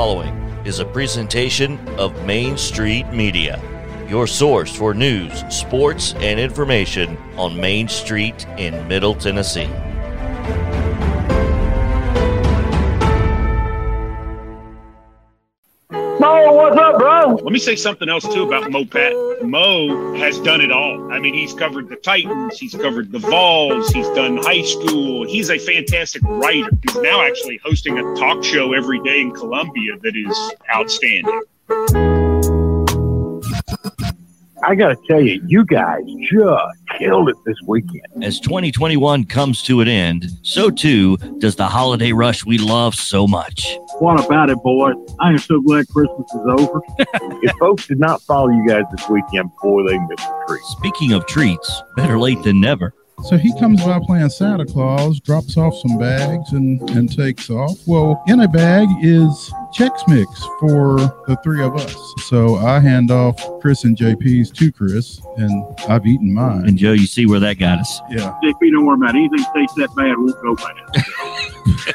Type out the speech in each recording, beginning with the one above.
following is a presentation of Main Street Media, your source for news, sports, and information on Main Street in Middle Tennessee. Mo, what's up, bro? Let me say something else too about Mo Pat. Mo has done it all. I mean, he's covered the Titans, he's covered the Vols, he's done high school. He's a fantastic writer. He's now actually hosting a talk show every day in Columbia that is outstanding. I got to tell you, you guys just killed it this weekend. As 2021 comes to an end, so too does the holiday rush we love so much. What about it, boys? I am so glad Christmas is over. if folks did not follow you guys this weekend, boy, they missed a treat. Speaking of treats, better late than never. So he comes by playing Santa Claus, drops off some bags, and, and takes off. Well, in a bag is Chex Mix for the three of us. So I hand off Chris and JP's to Chris, and I've eaten mine. And Joe, you see where that got us. Yeah. JP, don't worry about it. Anything tastes that bad we won't go bad.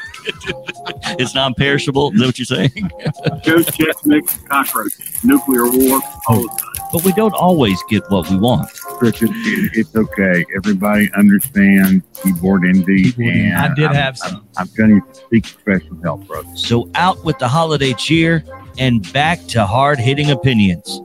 It's non perishable. Is that what you're saying? Joe's Chex Mix, cockroaches, nuclear war, oh. all the time. But we don't always get what we want. Cricket, it's okay. Everybody understands keyboard envy, and I did I'm, have some. I'm, I'm telling you, seek professional help, brother. So out with the holiday cheer and back to hard hitting opinions.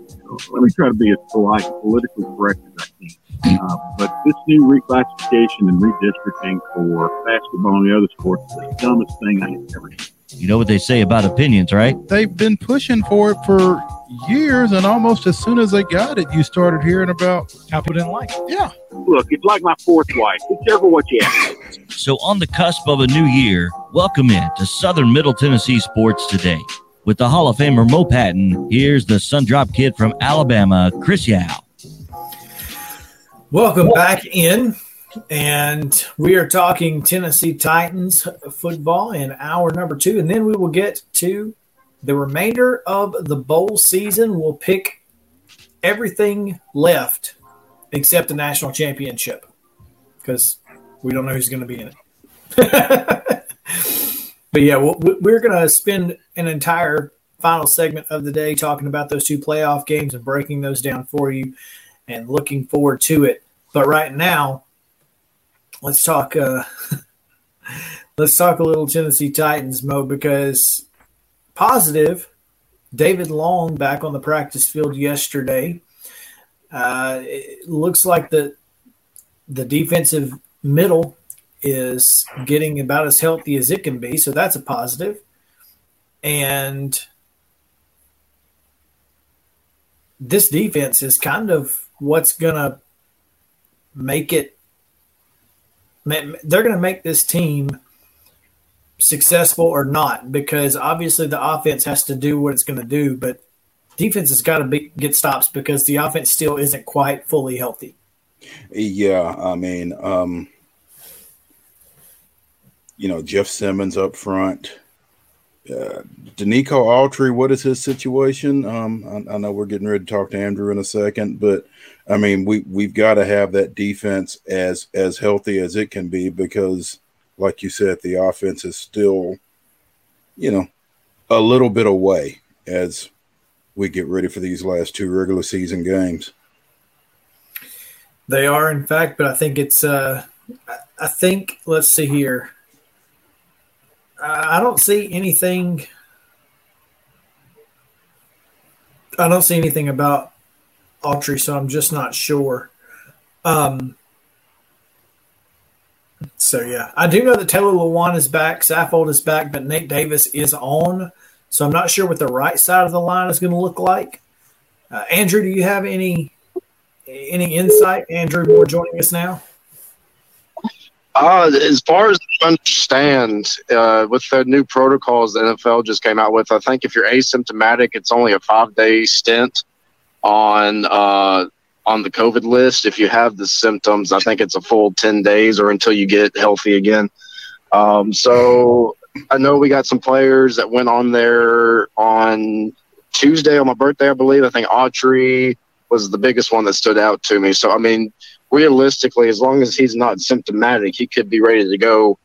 Let me try to be as polite and politically correct as I can. Uh, but this new reclassification and redistricting for basketball and the other sports is the dumbest thing I have ever seen. You know what they say about opinions, right? They've been pushing for it for years, and almost as soon as they got it, you started hearing about, How people didn't like it. yeah, Look, it's like my fourth wife. Be careful what you ask. So, on the cusp of a new year, welcome in to Southern Middle Tennessee Sports Today. With the Hall of Famer Mo Patton, here's the Sundrop kid from Alabama, Chris Yao. Welcome back in. And we are talking Tennessee Titans football in hour number two. And then we will get to the remainder of the bowl season. We'll pick everything left except the national championship because we don't know who's going to be in it. but yeah, we're going to spend an entire final segment of the day talking about those two playoff games and breaking those down for you and looking forward to it. But right now, let's talk. Uh, let's talk a little Tennessee Titans, Mo, because positive. David Long back on the practice field yesterday. Uh, it looks like the the defensive middle is getting about as healthy as it can be, so that's a positive. And this defense is kind of what's going to make it they're going to make this team successful or not because obviously the offense has to do what it's going to do but defense has got to get stops because the offense still isn't quite fully healthy Yeah, I mean, um, you know, Jeff Simmons up front. Uh, Denico Autry, what is his situation? Um, I, I know we're getting ready to talk to Andrew in a second, but I mean, we we've got to have that defense as as healthy as it can be because, like you said, the offense is still, you know, a little bit away as we get ready for these last two regular season games. they are in fact but i think it's uh I- think let's see here I don't see anything i don't see anything about Autry, so i'm just not sure um so yeah. I do know that taylor lewan is back saffold is back but nate davis is on. So i'm not sure what the right side of the line is going to look like. Uh, andrew do you have any any insight andrew moore joining us now? Uh, as far as I understand, uh, with the new protocols the NFL just came out with, I think if you're asymptomatic, it's only a five day stint on uh, on the COVID list. If you have the symptoms, I think it's a full ten days or until you get healthy again. Um, so I know we got some players that went on there on Tuesday on my birthday, I believe. I think Autry was the biggest one that stood out to me. So I mean, realistically, as long as he's not symptomatic, he could be ready to go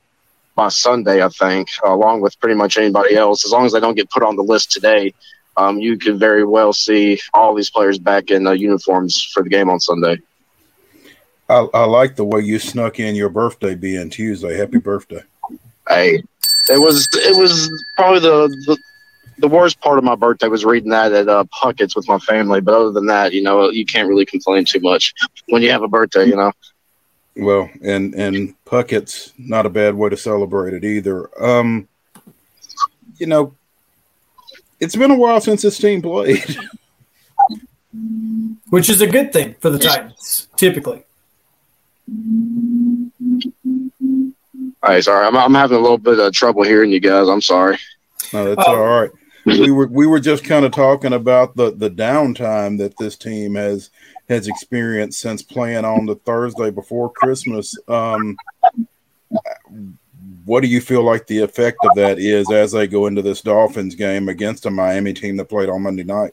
by Sunday, I think, along with pretty much anybody else. As long as they don't get put on the list today, um, you could very well see all these players back in uh, uniforms for the game on Sunday. I, I like the way you snuck in your birthday being Tuesday. Happy birthday! Hey, it was it was probably the, the the worst part of my birthday was reading that at uh, Puckett's with my family. But other than that, you know, you can't really complain too much when you have a birthday. You know. Well, and and Puckett's not a bad way to celebrate it either. Um, you know, it's been a while since this team played, which is a good thing for the Titans, typically. All right, sorry, I'm, I'm having a little bit of trouble hearing you guys. I'm sorry. No, that's all right. We were we were just kind of talking about the the downtime that this team has has experienced since playing on the Thursday before Christmas. Um, what do you feel like the effect of that is as they go into this Dolphins game against a Miami team that played on Monday night?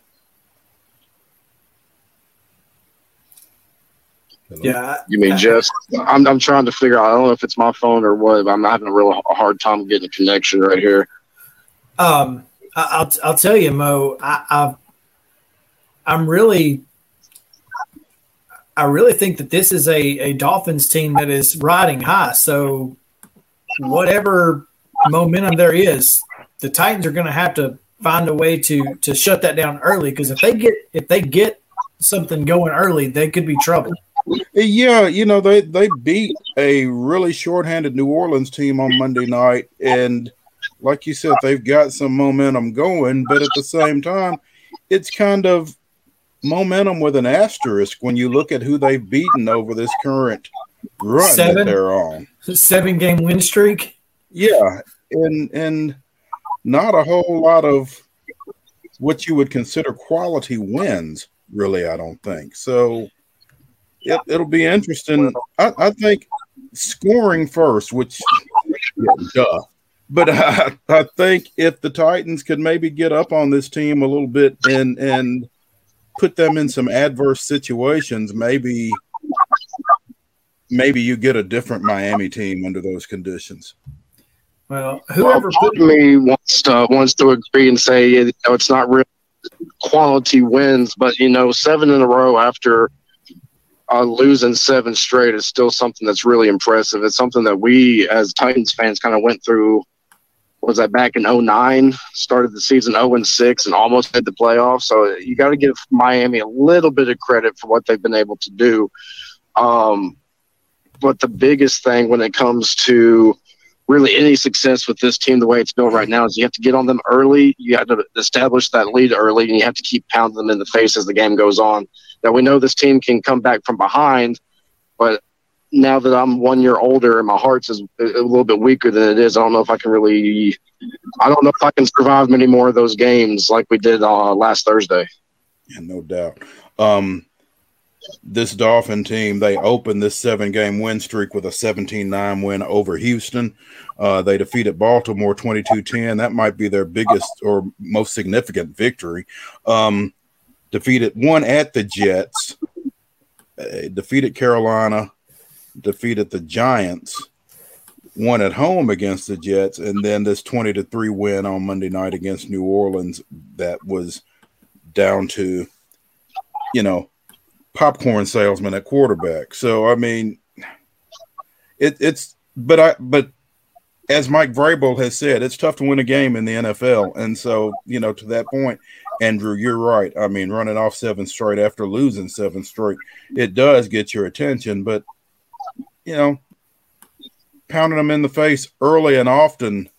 Yeah. You mean just? I'm I'm trying to figure out. I don't know if it's my phone or what. I'm having a real hard time getting a connection right here. Um, I, will I'll tell you, Mo. I, I've I'm really I really think that this is a, a Dolphins team that is riding high. So whatever momentum there is, the Titans are going to have to find a way to to shut that down early because if they get if they get something going early, they could be trouble. Yeah, you know they they beat a really shorthanded New Orleans team on Monday night, and like you said, they've got some momentum going, but at the same time, it's kind of momentum with an asterisk when you look at who they've beaten over this current run seven, that they're on. Seven game win streak. Yeah, and and not a whole lot of what you would consider quality wins, really. I don't think so. It, it'll be interesting. I, I think scoring first, which yeah, duh. But I, I think if the Titans could maybe get up on this team a little bit and and put them in some adverse situations, maybe maybe you get a different Miami team under those conditions. Well, whoever well, put me wants to wants to agree and say you know, it's not real quality wins, but you know, seven in a row after uh, losing seven straight is still something that's really impressive. It's something that we as Titans fans kind of went through was that back in 09 started the season 0 and 6 and almost made the playoffs so you got to give miami a little bit of credit for what they've been able to do um, but the biggest thing when it comes to really any success with this team the way it's built right now is you have to get on them early you have to establish that lead early and you have to keep pounding them in the face as the game goes on now we know this team can come back from behind but now that I'm one year older and my heart's is a little bit weaker than it is, I don't know if I can really, I don't know if I can survive many more of those games like we did uh, last Thursday. Yeah, no doubt. Um, this Dolphin team, they opened this seven game win streak with a 17 9 win over Houston. Uh, they defeated Baltimore 22 10. That might be their biggest or most significant victory. Um, defeated one at the Jets, uh, defeated Carolina, defeated the Giants, won at home against the Jets, and then this 20 to 3 win on Monday night against New Orleans that was down to, you know, popcorn salesman at quarterback. So I mean it, it's but I but as Mike Vrabel has said, it's tough to win a game in the NFL. And so, you know, to that point, Andrew, you're right. I mean, running off seven straight after losing seven straight, it does get your attention. But you know, pounding them in the face early and often,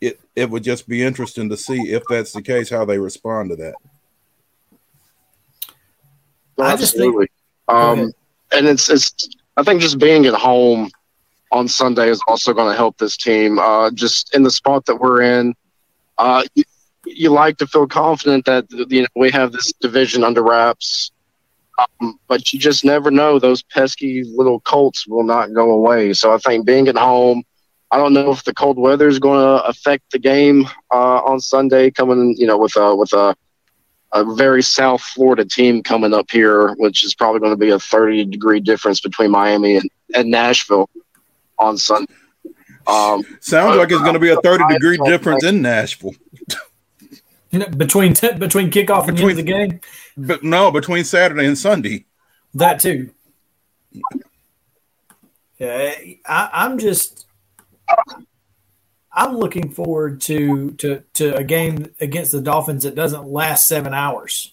it it would just be interesting to see if that's the case, how they respond to that. Just think, um, and it's it's. I think just being at home on Sunday is also going to help this team. Uh, just in the spot that we're in, uh, you, you, like to feel confident that you know we have this division under wraps. Um, but you just never know; those pesky little Colts will not go away. So I think being at home, I don't know if the cold weather is going to affect the game uh, on Sunday. Coming, you know, with a with a a very South Florida team coming up here, which is probably going to be a 30 degree difference between Miami and, and Nashville on Sunday. Um, Sounds like it's going to be a 30 degree difference in Nashville. between t- between kickoff and between, the, the game. But no, between Saturday and Sunday. That too. Yeah, I, I'm just I'm looking forward to to to a game against the Dolphins that doesn't last seven hours.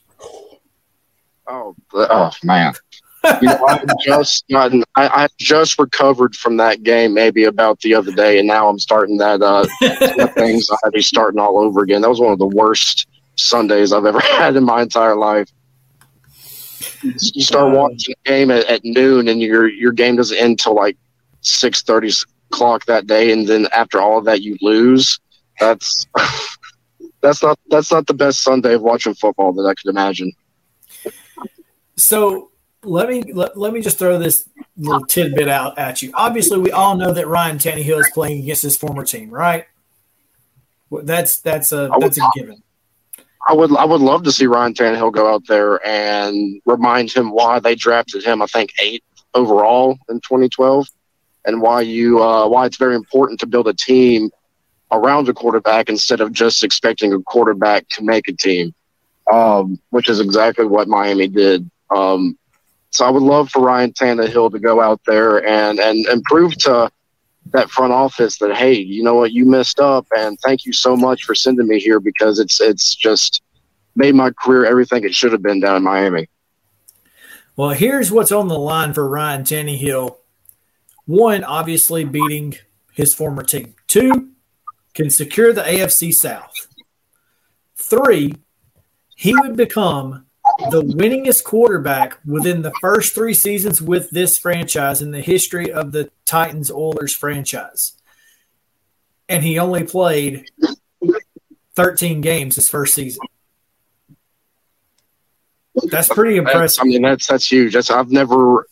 Oh, oh man! you know, I've just gotten, I, I just recovered from that game maybe about the other day, and now I'm starting that uh, things I had to starting all over again. That was one of the worst Sundays I've ever had in my entire life. You start watching a game at, at noon, and your your game doesn't end till like six thirty o'clock that day, and then after all of that, you lose. That's that's not that's not the best Sunday of watching football that I could imagine. So let me let, let me just throw this little tidbit out at you. Obviously, we all know that Ryan Tannehill is playing against his former team, right? That's that's a that's a given. I would I would love to see Ryan Tannehill go out there and remind him why they drafted him. I think eight overall in 2012, and why you uh, why it's very important to build a team around a quarterback instead of just expecting a quarterback to make a team, um, which is exactly what Miami did. Um, so I would love for Ryan Tannehill to go out there and and and prove to that front office that hey, you know what, you messed up, and thank you so much for sending me here because it's it's just made my career everything it should have been down in Miami. Well, here's what's on the line for Ryan Tannehill. One, obviously beating his former team. Two, can secure the AFC South. Three, he would become the winningest quarterback within the first three seasons with this franchise in the history of the Titans Oilers franchise. And he only played 13 games his first season. That's pretty impressive. I mean, that's that's huge. That's I've never.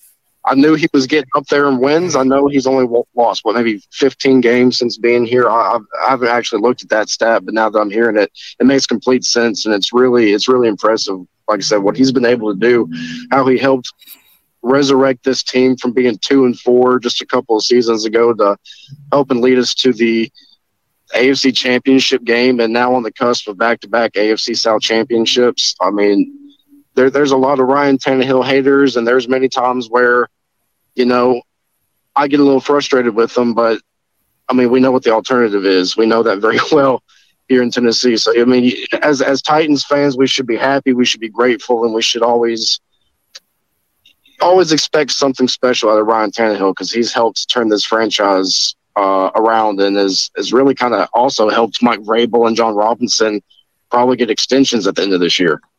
I knew he was getting up there in wins. I know he's only lost what maybe 15 games since being here. I, I've, I haven't actually looked at that stat, but now that I'm hearing it, it makes complete sense, and it's really it's really impressive like I said, what he's been able to do, how he helped resurrect this team from being two and four just a couple of seasons ago to helping lead us to the AFC championship game and now on the cusp of back to back AFC South championships. I mean, there, there's a lot of Ryan Tannehill haters, and there's many times where, you know, I get a little frustrated with them, but I mean, we know what the alternative is. We know that very well here in Tennessee. So I mean, as as Titans fans, we should be happy, we should be grateful, and we should always always expect something special out of Ryan Tannehill because he's helped turn this franchise uh, around and has has really kind of also helped Mike Vrabel and Jon Robinson probably get extensions at the end of this year.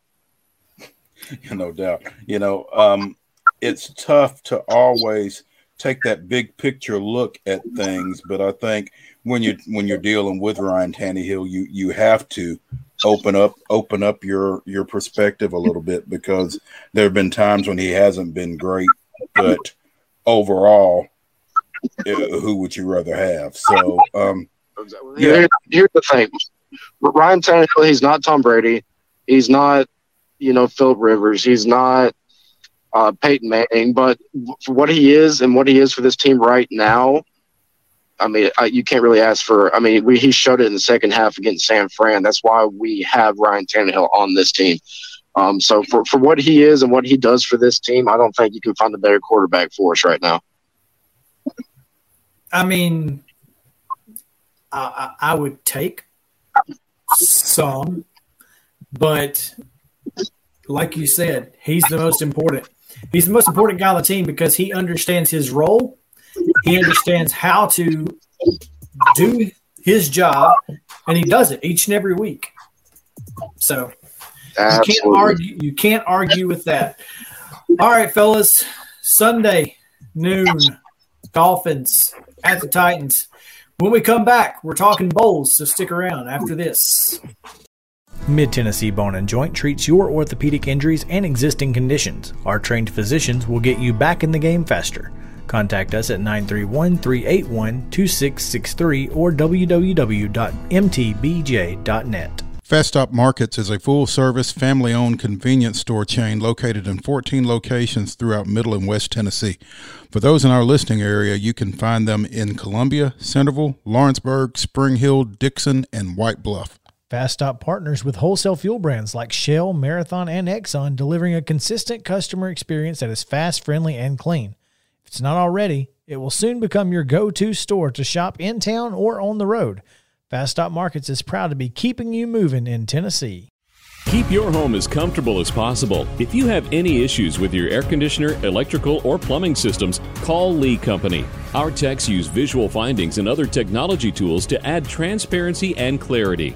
No doubt. You know, um, it's tough to always take that big picture look at things, but I think when you when you're dealing with Ryan Tannehill, you you have to open up open up your your perspective a little bit because there have been times when he hasn't been great, but overall, uh, who would you rather have? So, um, yeah. Here's the thing: Ryan Tannehill, he's not Tom Brady, he's not you know Philip Rivers, he's not uh, Peyton Manning, but for what he is and what he is for this team right now, I mean, I, you can't really ask for. I mean, we, he showed it in the second half against San Fran. That's why we have Ryan Tannehill on this team. Um, so for, for what he is and what he does for this team, I don't think you can find a better quarterback for us right now. I mean, I, I would take some, but like you said, he's the most important. He's the most important guy on the team because he understands his role he understands how to do his job, and he does it each and every week. So Absolutely. you can't argue. You can't argue with that. All right, fellas. Sunday noon, Dolphins at the Titans. When we come back, we're talking bowls, so stick around after this. Mid Tennessee Bone and Joint treats your orthopedic injuries and existing conditions. Our trained physicians will get you back in the game faster. Contact us at 931 381 2663 or www.mtbj.net. Fast Stop Markets is a full service, family owned convenience store chain located in 14 locations throughout Middle and West Tennessee. For those in our listening area, you can find them in Columbia, Centerville, Lawrenceburg, Spring Hill, Dickson, and White Bluff. Fast Stop partners with wholesale fuel brands like Shell, Marathon, and Exxon, delivering a consistent customer experience that is fast, friendly, and clean. If it's not already, it will soon become your go to store to shop in town or on the road. Fast Stop Markets is proud to be keeping you moving in Tennessee. Keep your home as comfortable as possible. If you have any issues with your air conditioner, electrical, or plumbing systems, call Lee Company. Our techs use visual findings and other technology tools to add transparency and clarity.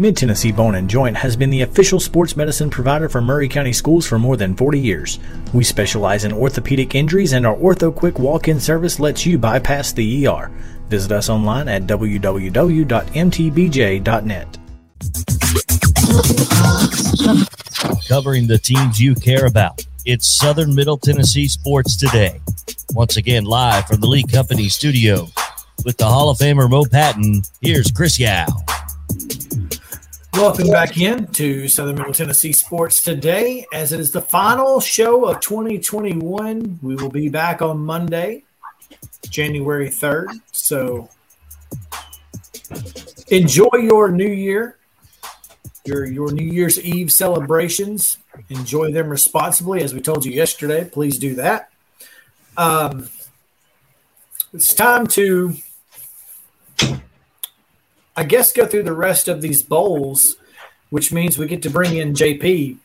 Mid Tennessee Bone and Joint has been the official sports medicine provider for Maury County Schools for more than 40 years. We specialize in orthopedic injuries, and our Ortho Quick walk in service lets you bypass the ER. Visit us online at www.mtbj.net. Covering the teams you care about. It's Southern Middle Tennessee Sports Today. Once again, live from the Lee Company studio with the Hall of Famer Mo Patton. Here's Chris Yao. Welcome back in to Southern Middle Tennessee Sports today, as it is the final show of 2021. We will be back on Monday, January 3rd. So enjoy your new year, your your New Year's Eve celebrations. Enjoy them responsibly, as we told you yesterday. Please do that. Um, it's time to I guess go through the rest of these bowls, which means we get to bring in JP.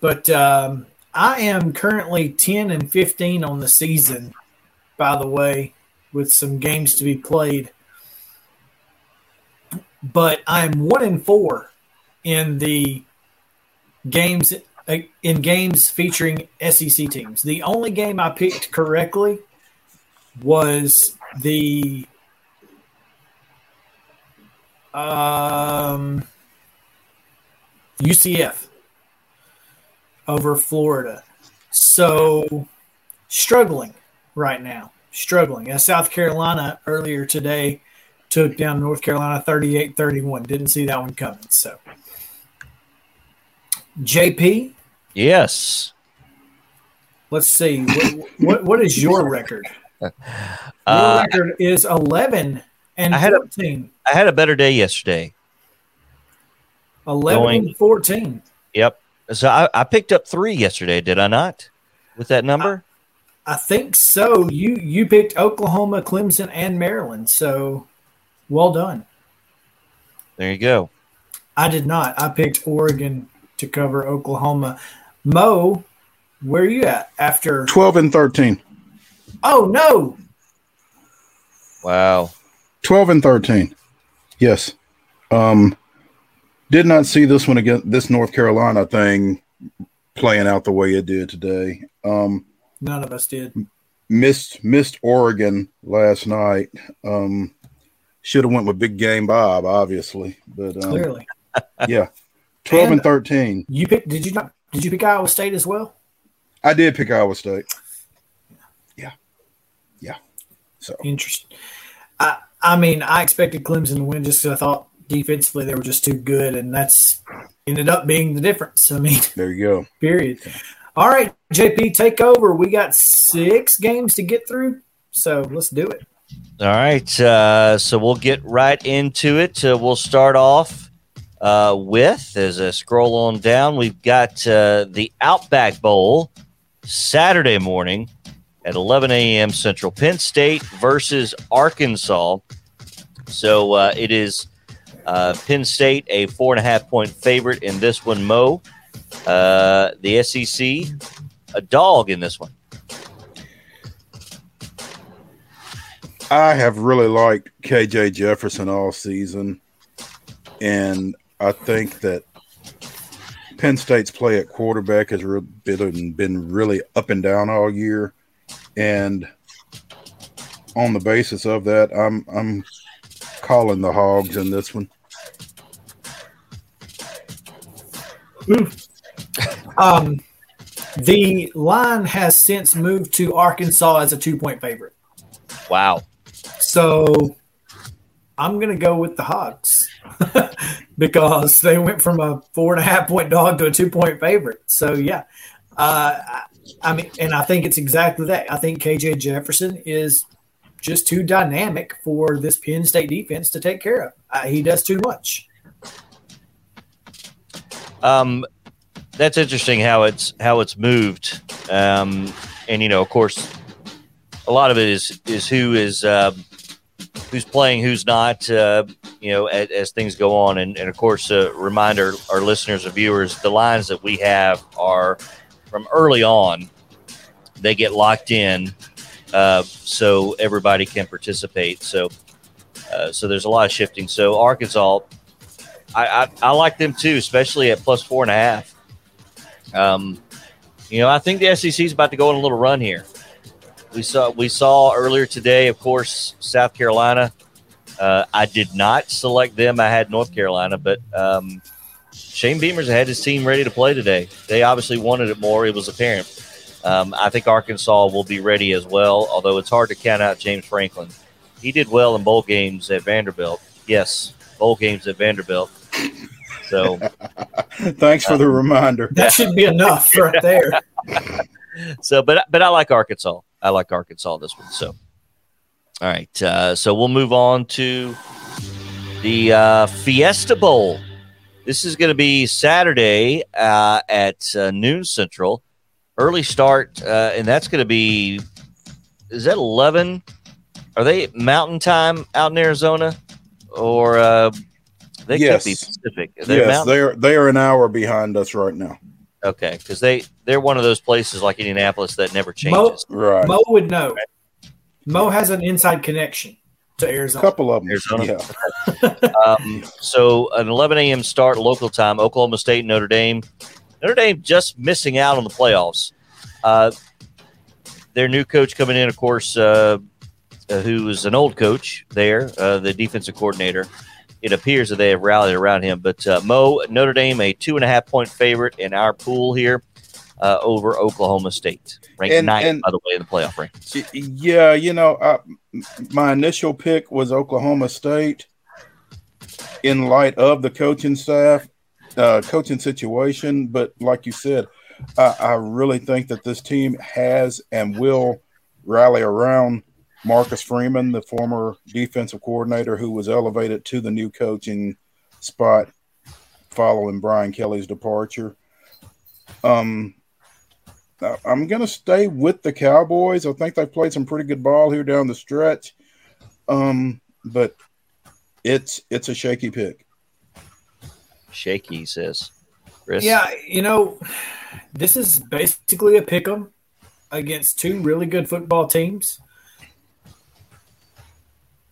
But um, I am currently 10 and 15 on the season, by the way, with some games to be played. But I'm one and four in the games in games featuring SEC teams. The only game I picked correctly was the um, UCF over Florida. So struggling right now. Struggling. As South Carolina earlier today took down North Carolina 38 31. Didn't see that one coming. So, JP? Yes. Let's see. What, what, what is your record? Your uh, record is 11 and I had 14. A, I had a better day yesterday. 11 Going, and 14. Yep. So I, I, picked up three yesterday, did I not? With that number? I, I, think so. You you picked Oklahoma, Clemson, and Maryland. So well done. There you go. I did not. I picked Oregon to cover Oklahoma. Mo, where are you at after 12 and 13? Oh, no. Wow. 12 and 13. Yes. Um, did not see this one again, this North Carolina thing playing out the way it did today. Um, None of us did. Missed missed Oregon last night. Um, should have went with Big Game Bob, obviously, but um, clearly, yeah, twelve and, and, thirteen. You pick? Did you not? Did you pick Iowa State as well? I did pick Iowa State. Yeah, yeah. So interesting. I I mean, I expected Clemson to win just because I thought defensively they were just too good, and that's ended up being the difference. I mean, there you go. Period. All right, JP, take over. We got six games to get through, so let's do it. All right, uh, so we'll get right into it. Uh, we'll start off uh, with, as I scroll on down, we've got uh, the Outback Bowl Saturday morning at 11 a.m. Central. Penn State versus Arkansas. So uh, it is Uh, Penn State, a four and a half point favorite in this one. Mo, uh, the SEC, a dog in this one. I have really liked KJ Jefferson all season, and I think that Penn State's play at quarterback has been been really up and down all year, and on the basis of that, I'm I'm calling the Hogs in this one. Um, the line has since moved to Arkansas as a two point favorite. Wow. So I'm going to go with the Hogs because they went from a four and a half point dog to a two point favorite. So, yeah. Uh, I mean, and I think it's exactly that. I think KJ Jefferson is just too dynamic for this Penn State defense to take care of. Uh, he does too much. Um, that's interesting how it's how it's moved. Um, and you know, of course, a lot of it is is who is uh, who's playing, who's not. Uh, you know, as, as, things go on, and, and of course, a uh, reminder our listeners and viewers: the lines that we have are from early on. They get locked in, uh, so everybody can participate. So, uh, so there's a lot of shifting. So Arkansas, I, I, I like them too, especially at plus four and a half. Um, you know, I think the SEC is about to go on a little run here. We saw we saw earlier today, of course, South Carolina. Uh, I did not select them. I had North Carolina, but um, Shane Beamer's had his team ready to play today. They obviously wanted it more. It was apparent. Um, I think Arkansas will be ready as well, although it's hard to count out James Franklin. He did well in bowl games at Vanderbilt. Yes, bowl games at Vanderbilt. So, thanks for the reminder. That should be enough right there. so, but but I like Arkansas. I like Arkansas this one. So, all right. Uh, so we'll move on to the uh, Fiesta Bowl. This is going to be Saturday uh, at uh, noon Central. Early start, uh, and that's going to be. Is that eleven? Are they Mountain Time out in Arizona, or uh, they yes. could be Pacific? Are they yes, mountain? they are. They are an hour behind us right now. Okay, because they they're one of those places like Indianapolis that never changes. Mo, right. Mo would know. Mo has an inside connection to Arizona. A couple of them. Arizona. Yeah. um, so an 11 a.m. start local time. Oklahoma State, Notre Dame. Notre Dame just missing out on the playoffs. Uh, their new coach coming in, of course, uh, uh, who is an old coach there, uh, the defensive coordinator it appears that they have rallied around him. But uh, Mo, Notre Dame, a two and a half point favorite in our pool here uh, over Oklahoma State, ranked and, ninth, and, by the way, in the playoff rankings. Yeah, you know, uh, my initial pick was Oklahoma State in light of the coaching staff, uh, coaching situation. But like you said, I, I really think that this team has and will rally around Marcus Freeman, the former defensive coordinator who was elevated to the new coaching spot following Brian Kelly's departure. Um, I'm going to stay with the Cowboys. I think they played some pretty good ball here down the stretch. Um, but it's it's a shaky pick. Shaky, he says. Chris? Yeah, you know, this is basically a pick 'em against two really good football teams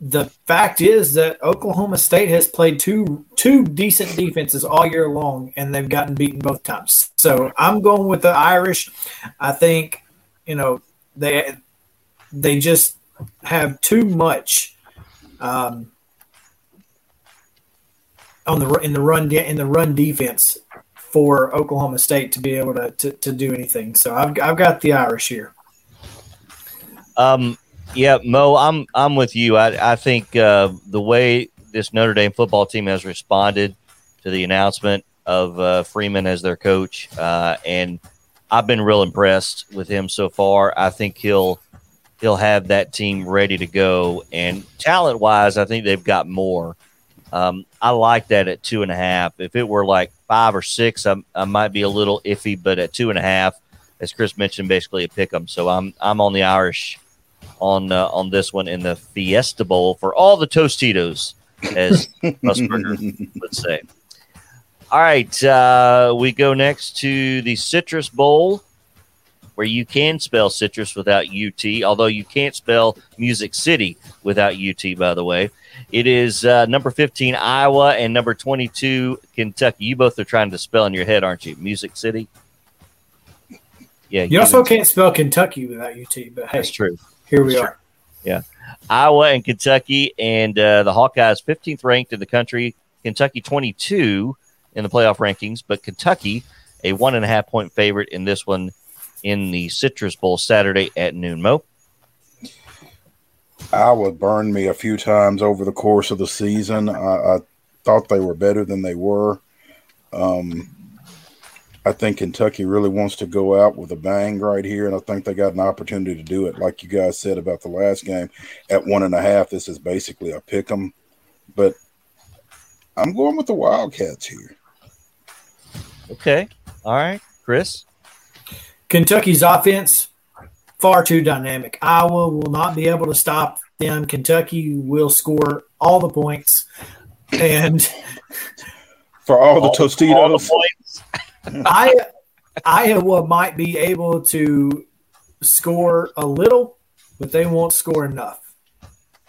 the fact is that Oklahoma State has played two two decent defenses all year long, and they've gotten beaten both times. So I'm going with the Irish. I think you know they they just have too much um, on the in the run in the run defense for Oklahoma State to be able to to, to do anything. So I've I've got the Irish here. Um, yeah, Mo, I'm I'm with you. I I think uh, the way this Notre Dame football team has responded to the announcement of uh, Freeman as their coach, uh, and I've been real impressed with him so far. I think he'll he'll have that team ready to go, and talent wise, I think they've got more. Um, I like that at two and a half. If it were like five or six, I, I might be a little iffy, but at two and a half, as Chris mentioned, basically a pick 'em. So I'm I'm on the Irish on uh, on this one in the Fiesta Bowl for all the Tostitos as Musburger would say. All right, uh, we go next to the Citrus Bowl, where you can spell citrus without UT, although you can't spell Music City without UT, by the way. It is uh, number 15, Iowa, and number 22, Kentucky. You both are trying to spell in your head, aren't you? Music City? Yeah. You also can't spell Kentucky without UT, but hey, that's true. Here we that's are. Yeah. Iowa and Kentucky, and uh, the Hawkeyes 15th ranked in the country. Kentucky 22 in the playoff rankings, but Kentucky a one and a half point favorite in this one in the Citrus Bowl Saturday at noon. Mo. Iowa burned me a few times over the course of the season. I, I thought they were better than they were. Um, I think Kentucky really wants to go out with a bang right here, and I think they got an opportunity to do it. Like you guys said about the last game, at one and a half, this is basically a pick 'em. But I'm going with the Wildcats here. Okay, all right, Chris. Kentucky's offense far too dynamic. Iowa will not be able to stop them. Kentucky will score all the points, and for all the Tostitos. All the I Iowa might be able to score a little, but they won't score enough.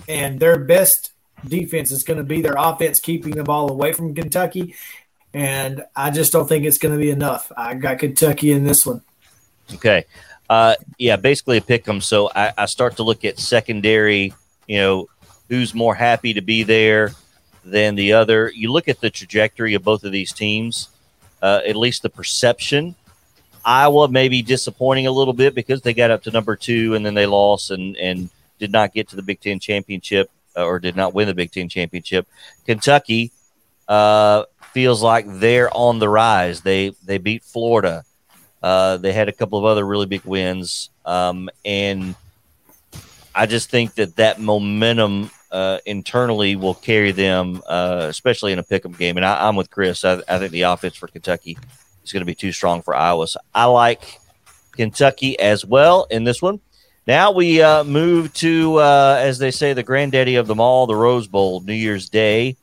And their best defense is going to be their offense keeping the ball away from Kentucky. And I just don't think it's going to be enough. I got Kentucky in this one. Okay. Uh, yeah, basically a pick 'em. So I, I start to look at secondary, you know, who's more happy to be there than the other. You look at the trajectory of both of these teams uh, at least the perception. Iowa may be disappointing a little bit because they got up to number two and then they lost and, and did not get to the Big Ten championship uh, or did not win the Big Ten championship. Kentucky uh, feels like they're on the rise. They they beat Florida. Uh, they had a couple of other really big wins, um, and I just think that that momentum uh, internally will carry them, uh, especially in a pick'em game. And I, am with Chris. I, I, think the offense for Kentucky is going to be too strong for Iowa. So I like Kentucky as well in this one. Now we uh, move to, uh, as they say, the granddaddy of them all, the Rose Bowl, New Year's Day,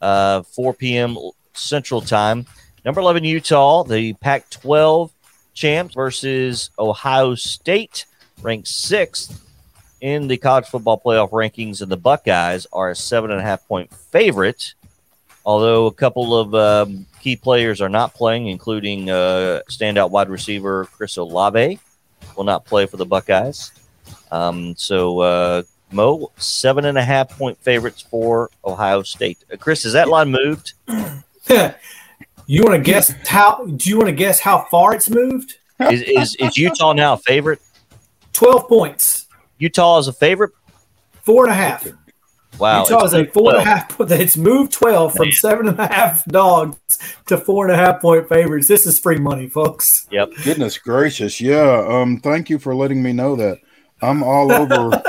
uh, 4 p.m. Central Time. Number 11, Utah, the Pac 12 champs versus Ohio State, ranked sixth in the college football playoff rankings, and the Buckeyes are a seven and a half point favorite. Although a couple of um, key players are not playing, including uh, standout wide receiver Chris Olave, will not play for the Buckeyes. Um, so, uh, Mo, seven and a half point favorites for Ohio State. Uh, Chris, is that line moved? you want to guess how? Do you want to guess how far it's moved? Is, is, is Utah now a favorite? Twelve points. Utah is a favorite. Four and a half. Wow. Utah is a four and a half. It's moved 12 from Man. seven and a half dogs to four and a half point favorites. This is free money, folks. Yep. Goodness gracious. Yeah. Um, thank you for letting me know that. I'm all over.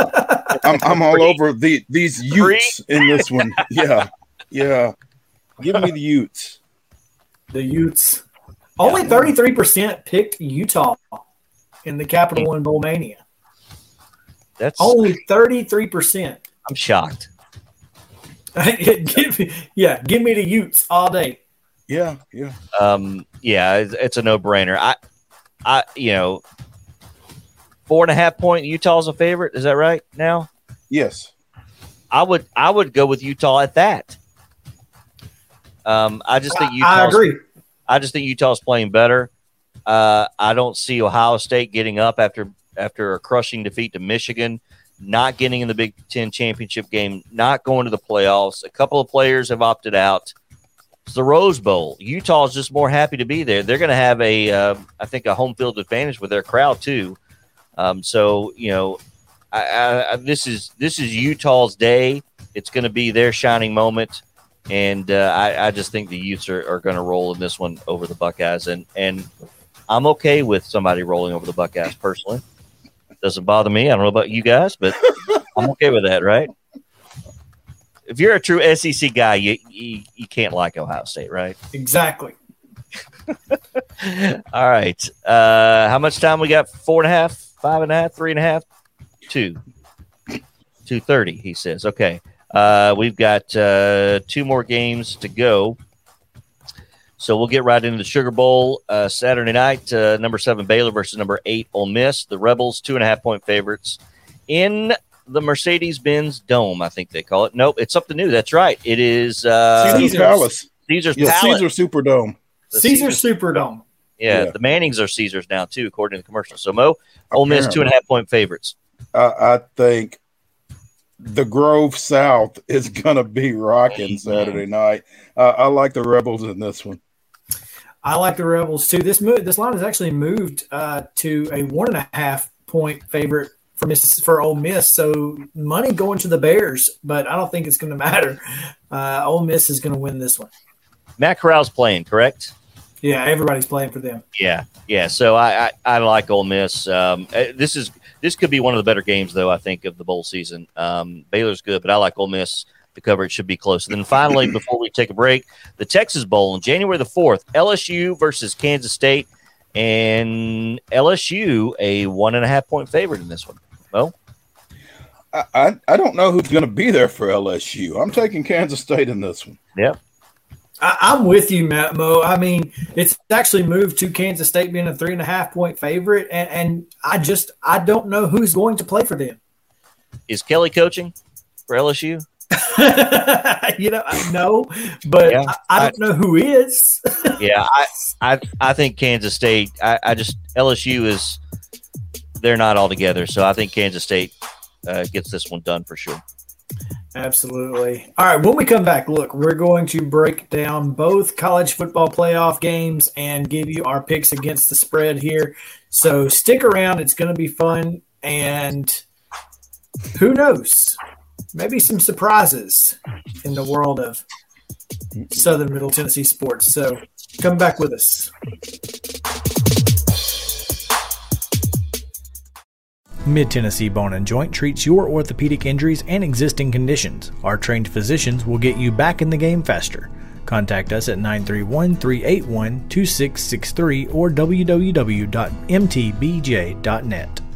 I'm, I'm all over the these Utes in this one. Yeah. Yeah. Give me the Utes. The Utes. Only 33% picked Utah in the Capital One Bowl Mania. That's only thirty three percent. I'm shocked. give me, yeah, give me the Utes all day. Yeah, yeah, um, yeah. It's, it's a no brainer. I, I, you know, four and a half point. Utah's a favorite. Is that right now? Yes. I would I would go with Utah at that. Um, I just think Utah. I agree. I just think Utah's playing better. Uh, I don't see Ohio State getting up after after a crushing defeat to Michigan, not getting in the Big Ten championship game, not going to the playoffs. A couple of players have opted out. It's the Rose Bowl. Utah's just more happy to be there. They're going to have a, uh, I think, a home field advantage with their crowd too. Um, so you know, I, I, this is this is Utah's day. It's going to be their shining moment, and uh, I, I, just think the Utes are, are going to roll in this one over the Buckeyes, and and I'm okay with somebody rolling over the Buckeyes personally. Doesn't bother me. I don't know about you guys, but I'm okay with that, right? If you're a true SEC guy, you you, you can't like Ohio State, right? Exactly. All right. Uh, how much time we got? Four and a half, five and a half, three and a half, two. Two thirty, he says. Okay. Uh, we've got uh, two more games to go. So we'll get right into the Sugar Bowl uh, Saturday night. Uh, number seven Baylor versus number eight Ole Miss. The Rebels two and a half point favorites in the Mercedes Benz Dome. I think they call it. Nope, it's something new. That's right. It is uh, Caesar's Palace. Caesar's Yeah, Palace. Caesar Superdome. The Caesar Caesars- Superdome. Yeah, Yeah. the Mannings are Caesars now too, according to the commercial. So Mo, Ole Miss two and a half point favorites. I, I think the Grove South is going to be rocking Saturday night. Uh, I like the Rebels in this one. I like the Rebels too. This move, this line has actually moved uh, to a one and a half point favorite for Miss for Ole Miss. So money going to the Bears, but I don't think it's going to matter. Uh, Ole Miss is going to win this one. Matt Corral's playing, correct? Yeah, everybody's playing for them. Yeah, yeah. So I I, I like Ole Miss. Um, uh, this is this could be one of the better games, though. I think of the bowl season. Um, Baylor's good, but I like Ole Miss. The coverage should be close. And then finally, before we take a break, the Texas Bowl on January the fourth, LSU versus Kansas State, and LSU a one and a half point favorite in this one. Well, I, I, I don't know who's going to be there for LSU. I'm taking Kansas State in this one. yeah. I, I'm with you, Matt Mo. I mean, it's actually moved to Kansas State being a three and a half point favorite, and, and I just I don't know who's going to play for them. Is Kelly coaching for LSU? you know, I know, but Yeah, I, I don't know who is. yeah, I, I I think Kansas State. I, I just LSU is they're not all together, so I think Kansas State uh, gets this one done for sure. Absolutely. All right. When we come back, look, we're going to break down both college football playoff games and give you our picks against the spread here. So stick around. It's going to be fun. And who knows? Maybe some surprises in the world of Southern Middle Tennessee sports. So come back with us. Mid Tennessee Bone and Joint treats your orthopedic injuries and existing conditions. Our trained physicians will get you back in the game faster. Contact us at 931 381 2663 or www.mtbj.net.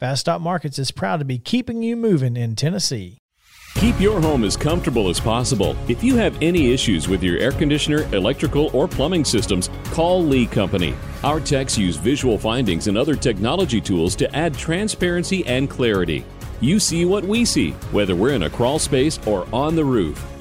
Fast Stop Markets is proud to be keeping you moving in Tennessee. Keep your home as comfortable as possible. If you have any issues with your air conditioner, electrical, or plumbing systems, call Lee Company. Our techs use visual findings and other technology tools to add transparency and clarity. You see what we see, whether we're in a crawl space or on the roof.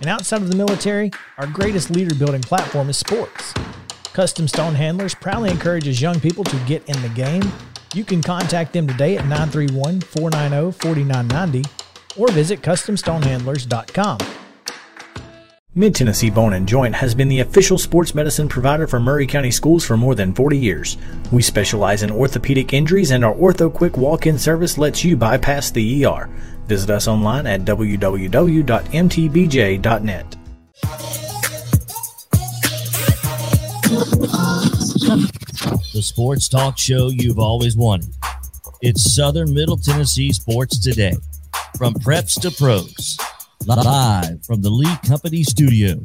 And outside of the military, our greatest leader building platform is sports. Custom Stone Handlers proudly encourages young people to get in the game. You can contact them today at 931 490 4990 or visit CustomStonehandlers.com. Mid Tennessee Bone and Joint has been the official sports medicine provider for Maury County Schools for more than 40 years. We specialize in orthopedic injuries, and our Ortho Quick walk in service lets you bypass the ER. Visit us online at www.mtbj.net. the sports talk show you've always wanted. It's Southern Middle Tennessee Sports Today. From preps to pros. Live from the Lee Company studio.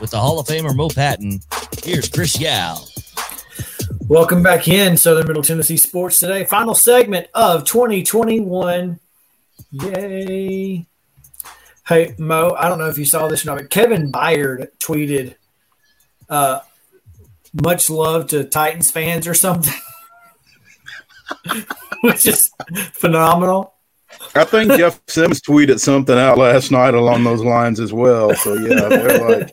With the Hall of Famer Mo Patton, here's Chris Yao. Welcome back in Southern Middle Tennessee Sports today. Final segment of 2021. Yay. Hey, Mo, I don't know if you saw this or not, but Kevin Byard tweeted, uh, much love to Titans fans or something, which is phenomenal. I think Jeff Simmons tweeted something out last night along those lines as well. So yeah, they're like,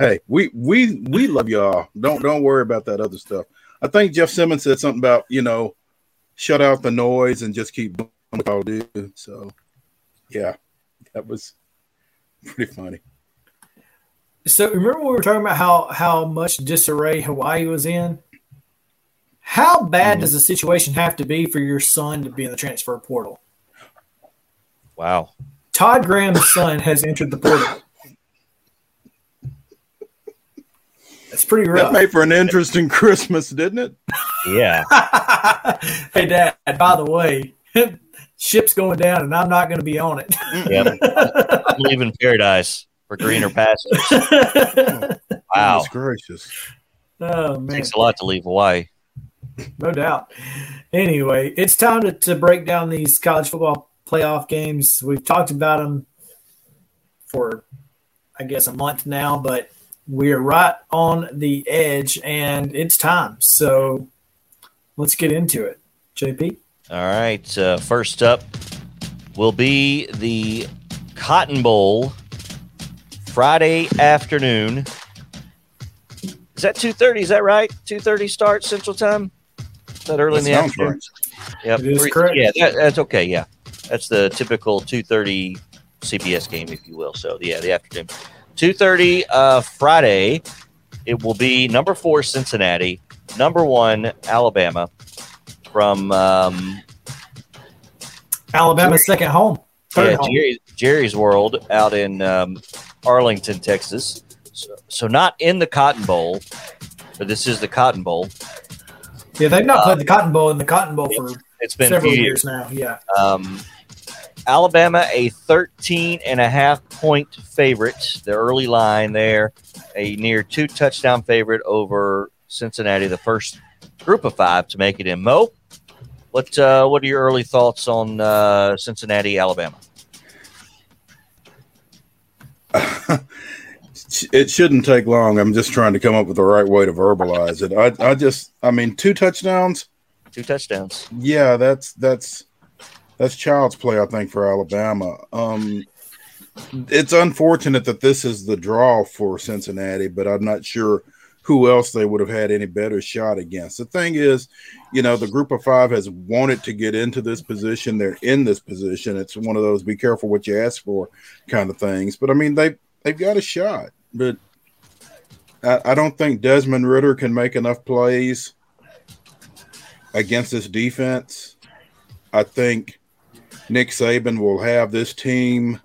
Hey, we we we love y'all. Don't don't worry about that other stuff. I think Jeff Simmons said something about you know, shut out the noise and just keep what y'all do. So, yeah, that was pretty funny. So remember we were talking about how how much disarray Hawaii was in. How bad Mm-hmm. does the situation have to be for your son to be in the transfer portal? Wow. Todd Graham's son has entered the portal. That's pretty That made for an interesting Christmas, didn't it? Yeah. hey, Dad. By the way, ship's going down, and I'm not going to be on it. Yep. I'm leaving paradise for greener pastures. Wow. Goodness gracious. oh man, Takes a lot to leave Hawaii. no doubt. Anyway, it's time to, to break down these college football playoff games. We've talked about them for, I guess, a month now, but we're right on the edge, and it's time. So let's get into it. JP. All right. Uh, first up will be the Cotton Bowl Friday afternoon. Is that 2.30? Is that right? 2.30 start Central Time? Is that early That in the afternoon? right. Yep. It is Three- correct. Yeah, that, that's okay. Yeah. That's the typical 2.30 CBS game, if you will. So, yeah, the afternoon. 2.30 uh, Friday. It will be number four Cincinnati, number one Alabama from um, Alabama's second home. Yeah, home. Jerry, Jerry's World out in um, Arlington, Texas. So, so not in the Cotton Bowl, but this is the Cotton Bowl. Yeah, they've not played the Cotton Bowl in the Cotton Bowl for Uh, It's been several few years now. Yeah. Um, Alabama, a 13 and a half point favorite. The early line there, a near two touchdown favorite over Cincinnati, the first group of five to make it in. Mo, what uh, what are your early thoughts on uh, Cincinnati, Alabama? it shouldn't take long. I'm just trying to come up with the right way to verbalize it. I, I just, I mean, two touchdowns. Two touchdowns. Yeah, that's that's that's child's play. I think for Alabama. Um, it's unfortunate that this is the draw for Cincinnati, but I'm not sure who else they would have had any better shot against. The thing is, you know, the group of five has wanted to get into this position. They're in this position. It's one of those be careful what you ask for kind of things. But I mean, they they've got a shot. But I, I don't think Desmond Ridder can make enough plays against this defense. I think Nick Saban will have this team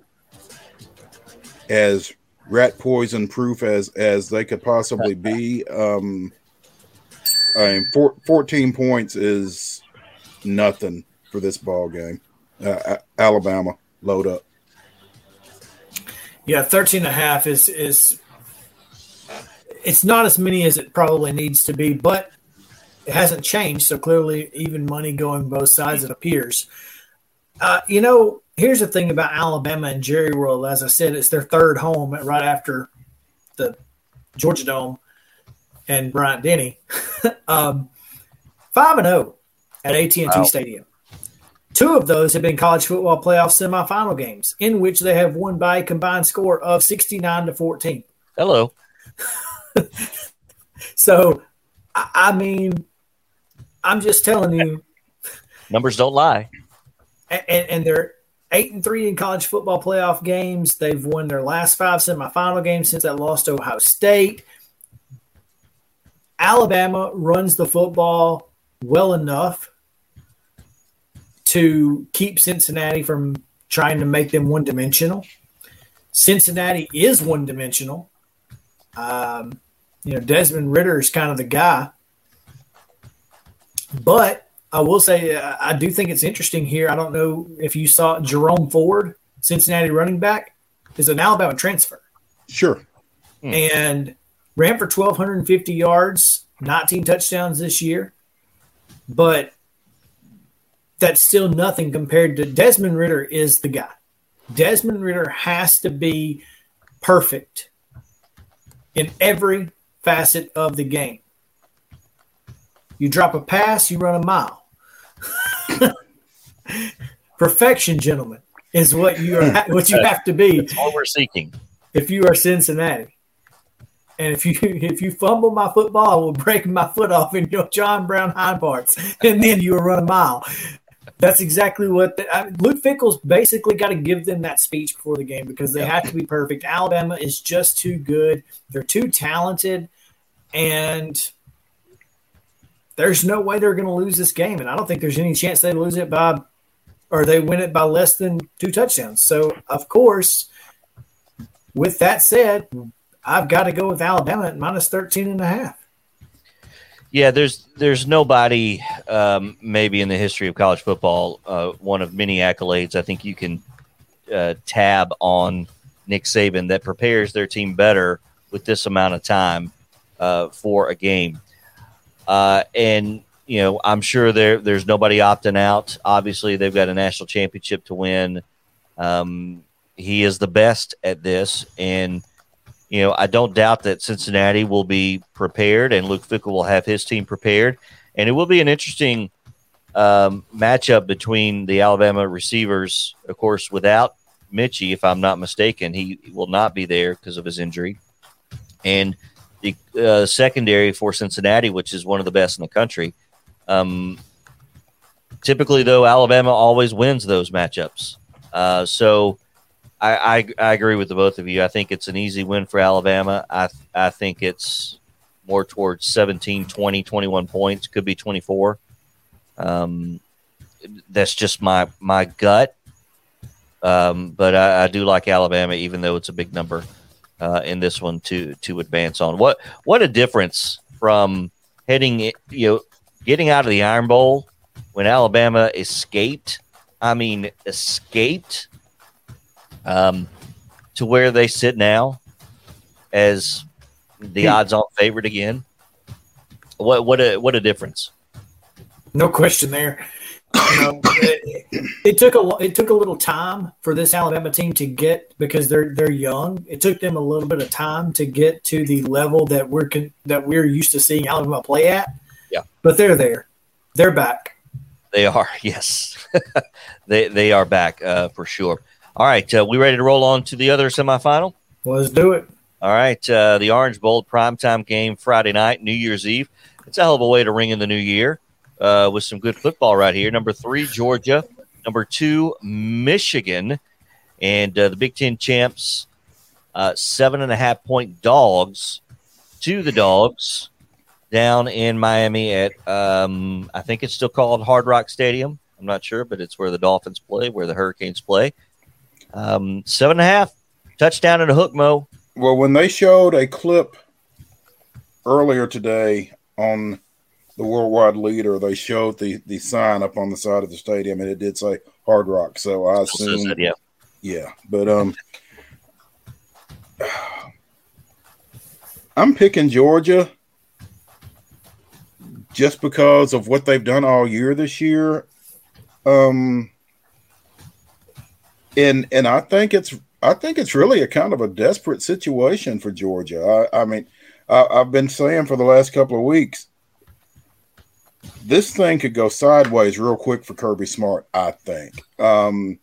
as rat poison proof as as they could possibly be. Um, I mean, four, 14 points is nothing for this ball game. Uh, Alabama, load up. Yeah, 13 and a half is is it's not as many as it probably needs to be, but it hasn't changed. So clearly, even money going both sides, it appears. Uh, you know, here's the thing about Alabama and Jerry World. As I said, it's their third home right after the Georgia Dome and Bryant Denny. um, Five and zero at AT and Wow. T Stadium. Two of those have been college football playoff semifinal games, in which they have won by a combined score of 69 to 14. Hello. So, I, I mean, I'm just telling you, Numbers don't lie. and, and they're eight and three in college football playoff games. They've won their last five semifinal games since that lost to Ohio State. Alabama runs the football well enough to keep Cincinnati from trying to make them one dimensional. Cincinnati is one dimensional. Um, you know, Desmond Ridder is kind of the guy. But I will say, uh, I do think it's interesting here. I don't know if you saw Jerome Ford, Cincinnati running back, is an Alabama transfer Sure. and ran for 1,250 yards, 19 touchdowns this year. But that's still nothing compared to Desmond Ridder is the guy. Desmond Ridder has to be perfect in every facet of the game. You drop a pass, you run a mile. Perfection, gentlemen, is what you are what you have to be That's all we're seeking. if you are Cincinnati. And if you if you fumble my football, I will break my foot off in your John Brown hind parts, and then you will run a mile. That's exactly what the, I, Luke Fickell's basically got to give them that speech before the game because they have to be perfect. Alabama is just too good; they're too talented, and there's no way they're going to lose this game. And I don't think there's any chance they lose it by or they win it by less than two touchdowns. So, of course, with that said, I've got to go with Alabama at minus 13 and a half. Yeah, there's there's nobody um, maybe in the history of college football, uh, one of many accolades I think you can uh, tab on Nick Saban that prepares their team better with this amount of time uh, for a game. Uh, and you know, I'm sure there there's nobody opting out. Obviously, they've got a national championship to win. Um, he is the best at this, and you know, I don't doubt that Cincinnati will be prepared, and Luke Fickell will have his team prepared, and it will be an interesting um, matchup between the Alabama receivers. Of course, without Metchie, if I'm not mistaken, he will not be there because of his injury, and the uh, secondary for Cincinnati, which is one of the best in the country. Um, typically, though, Alabama always wins those matchups. Uh, so I, I, I, agree with the both of you. I think it's an easy win for Alabama. I, I think it's more towards 17, 20, 21 points, could be 24. Um, that's just my, my gut. Um, but I, I, do like Alabama, even though it's a big number uh, in this one to to advance on. What what a difference from heading you know getting out of the Iron Bowl when Alabama escaped. I mean, escaped um, to where they sit now as the hmm. odds-on favorite again. What what a what a difference! No question there. You know, it, it, took a it took a little time for this Alabama team to get because they're they're young. It took them a little bit of time to get to the level that we're that we're used to seeing Alabama play at. But they're there. They're back. They are. Yes, they they are back uh, for sure. All right, uh, we ready to roll on to the other semifinal? Let's do it. All right, uh, the Orange Bowl primetime game Friday night, New Year's Eve. It's a hell of a way to ring in the new year uh, with some good football right here. Number three, Georgia. Number two, Michigan. And uh, the Big Ten champs, uh, seven and a half point dogs to the dogs down in Miami at, um, I think it's still called Hard Rock Stadium. I'm not sure, but it's where the Dolphins play, where the Hurricanes play. Um, seven and a half touchdown and a hook, Mo. Well, when they showed a clip earlier today on the worldwide leader, they showed the the sign up on the side of the stadium, and it did say Hard Rock. So I assume, yeah, yeah. But um, I'm picking Georgia just because of what they've done all year this year. Um, and and I think it's I think it's really a kind of a desperate situation for Georgia. I, I mean, I, I've been saying for the last couple of weeks this thing could go sideways real quick for Kirby Smart. I think um,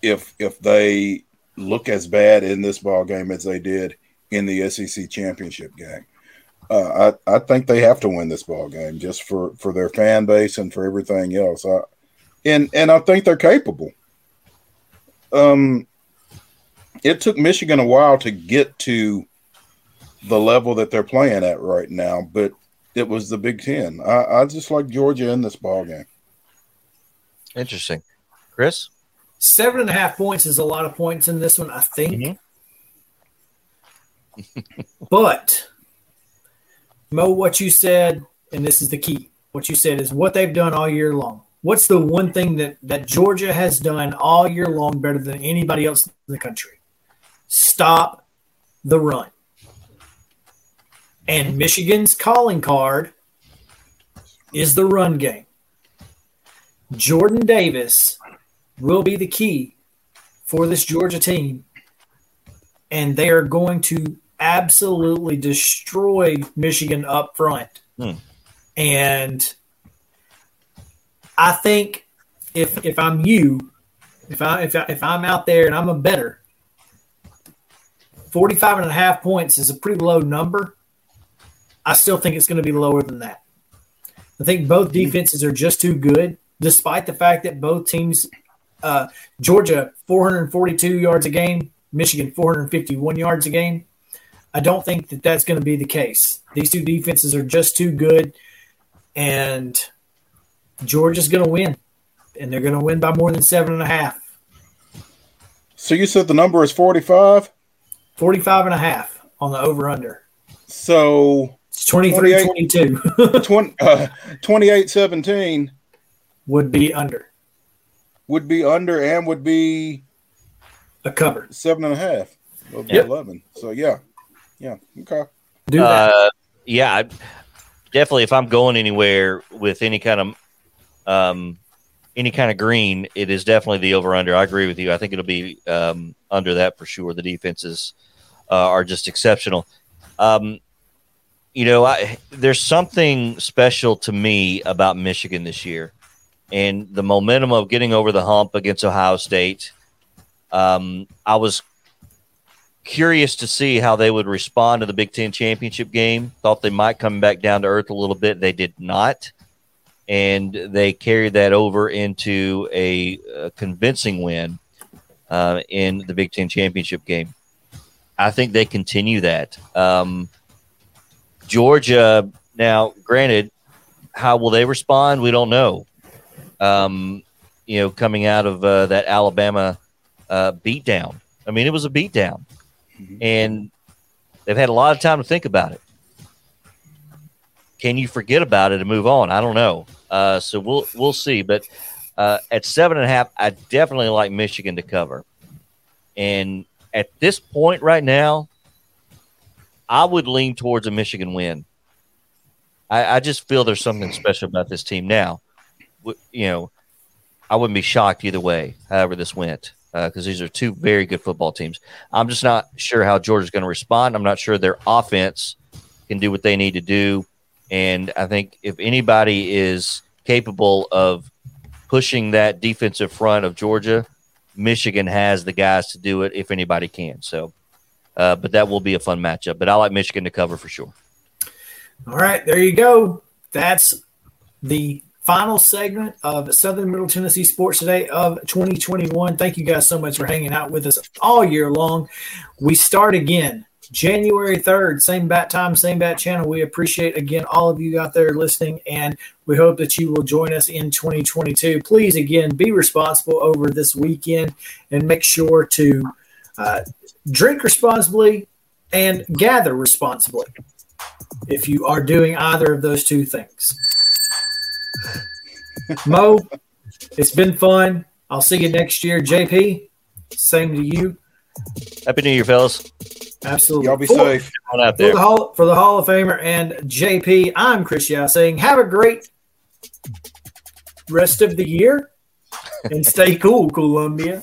if if they look as bad in this ball game as they did in the SEC championship game, uh, I I think they have to win this ball game just for for their fan base and for everything else. I, and and I think they're capable. Um, it took Michigan a while to get to the level that they're playing at right now, but it was the Big Ten. I, I just like Georgia in this ball game. Interesting, Chris. Seven and a half points is a lot of points in this one, I think. Mm-hmm. but Mo, what you said, and this is the key. What you said is what they've done all year long. What's the one thing that that Georgia has done all year long better than anybody else in the country? Stop the run. And Michigan's calling card is the run game. Jordan Davis will be the key for this Georgia team. And they are going to absolutely destroy Michigan up front. Hmm. And I think if if I'm you, if I if I, if I'm out there and I'm a better, 45 and a half points is a pretty low number. I still think it's going to be lower than that. I think both defenses are just too good, despite the fact that both teams, uh, Georgia 442 yards a game, Michigan 451 yards a game. I don't think that that's going to be the case. These two defenses are just too good, and Georgia's going to win, and they're going to win by more than seven and a half. So you said the number is 45? 45 and a half on the over under. So it's 23 22. 20, uh, 28 17 would be under. Would be under and would be a cover. Seven and a half. Would be yep. 11. So yeah. Yeah. Okay. Do that. Uh, yeah. I, definitely. If I'm going anywhere with any kind of, um, any kind of green, it is definitely the over under. I agree with you. I think it'll be um, under that for sure. The defenses uh, are just exceptional. Um, you know, I, there's something special to me about Michigan this year, and the momentum of getting over the hump against Ohio State. Um, I was curious to see how they would respond to the Big Ten championship game. Thought they might come back down to earth a little bit. They did not, and they carried that over into a, a convincing win uh, in the Big Ten championship game. I think they continue that. Um, Georgia, now, granted, how will they respond? We don't know. Um, you know, coming out of uh, that Alabama uh, beatdown. I mean, it was a beatdown, mm-hmm. and they've had a lot of time to think about it. Can you forget about it and move on? I don't know. Uh, so we'll we'll see. But uh, at seven and a half, I definitely like Michigan to cover. And at this point right now, I would lean towards a Michigan win. I, I just feel there's something special about this team now. You know, I wouldn't be shocked either way, however this went, because uh, these are two very good football teams. I'm just not sure how Georgia's going to respond. I'm not sure their offense can do what they need to do. And I think if anybody is capable of pushing that defensive front of Georgia, Michigan has the guys to do it if anybody can. So uh, but that will be a fun matchup. But I like Michigan to cover for sure. All right, there you go. That's the final segment of Southern Middle Tennessee Sports Today of 2021. Thank you guys so much for hanging out with us all year long. We start again January 3rd, same bat time, same bat channel. We appreciate again all of you out there listening, and we hope that you will join us in 2022. Please, again, be responsible over this weekend and make sure to uh, drink responsibly and gather responsibly if you are doing either of those two things. Mo, it's been fun. I'll see you next year. JP, same to you. Happy New Year, fellas. Absolutely. Y'all be for, safe. out there. For the, Hall, for the Hall of Famer and JP, I'm Chris Yao saying have a great rest of the year and stay cool, Columbia.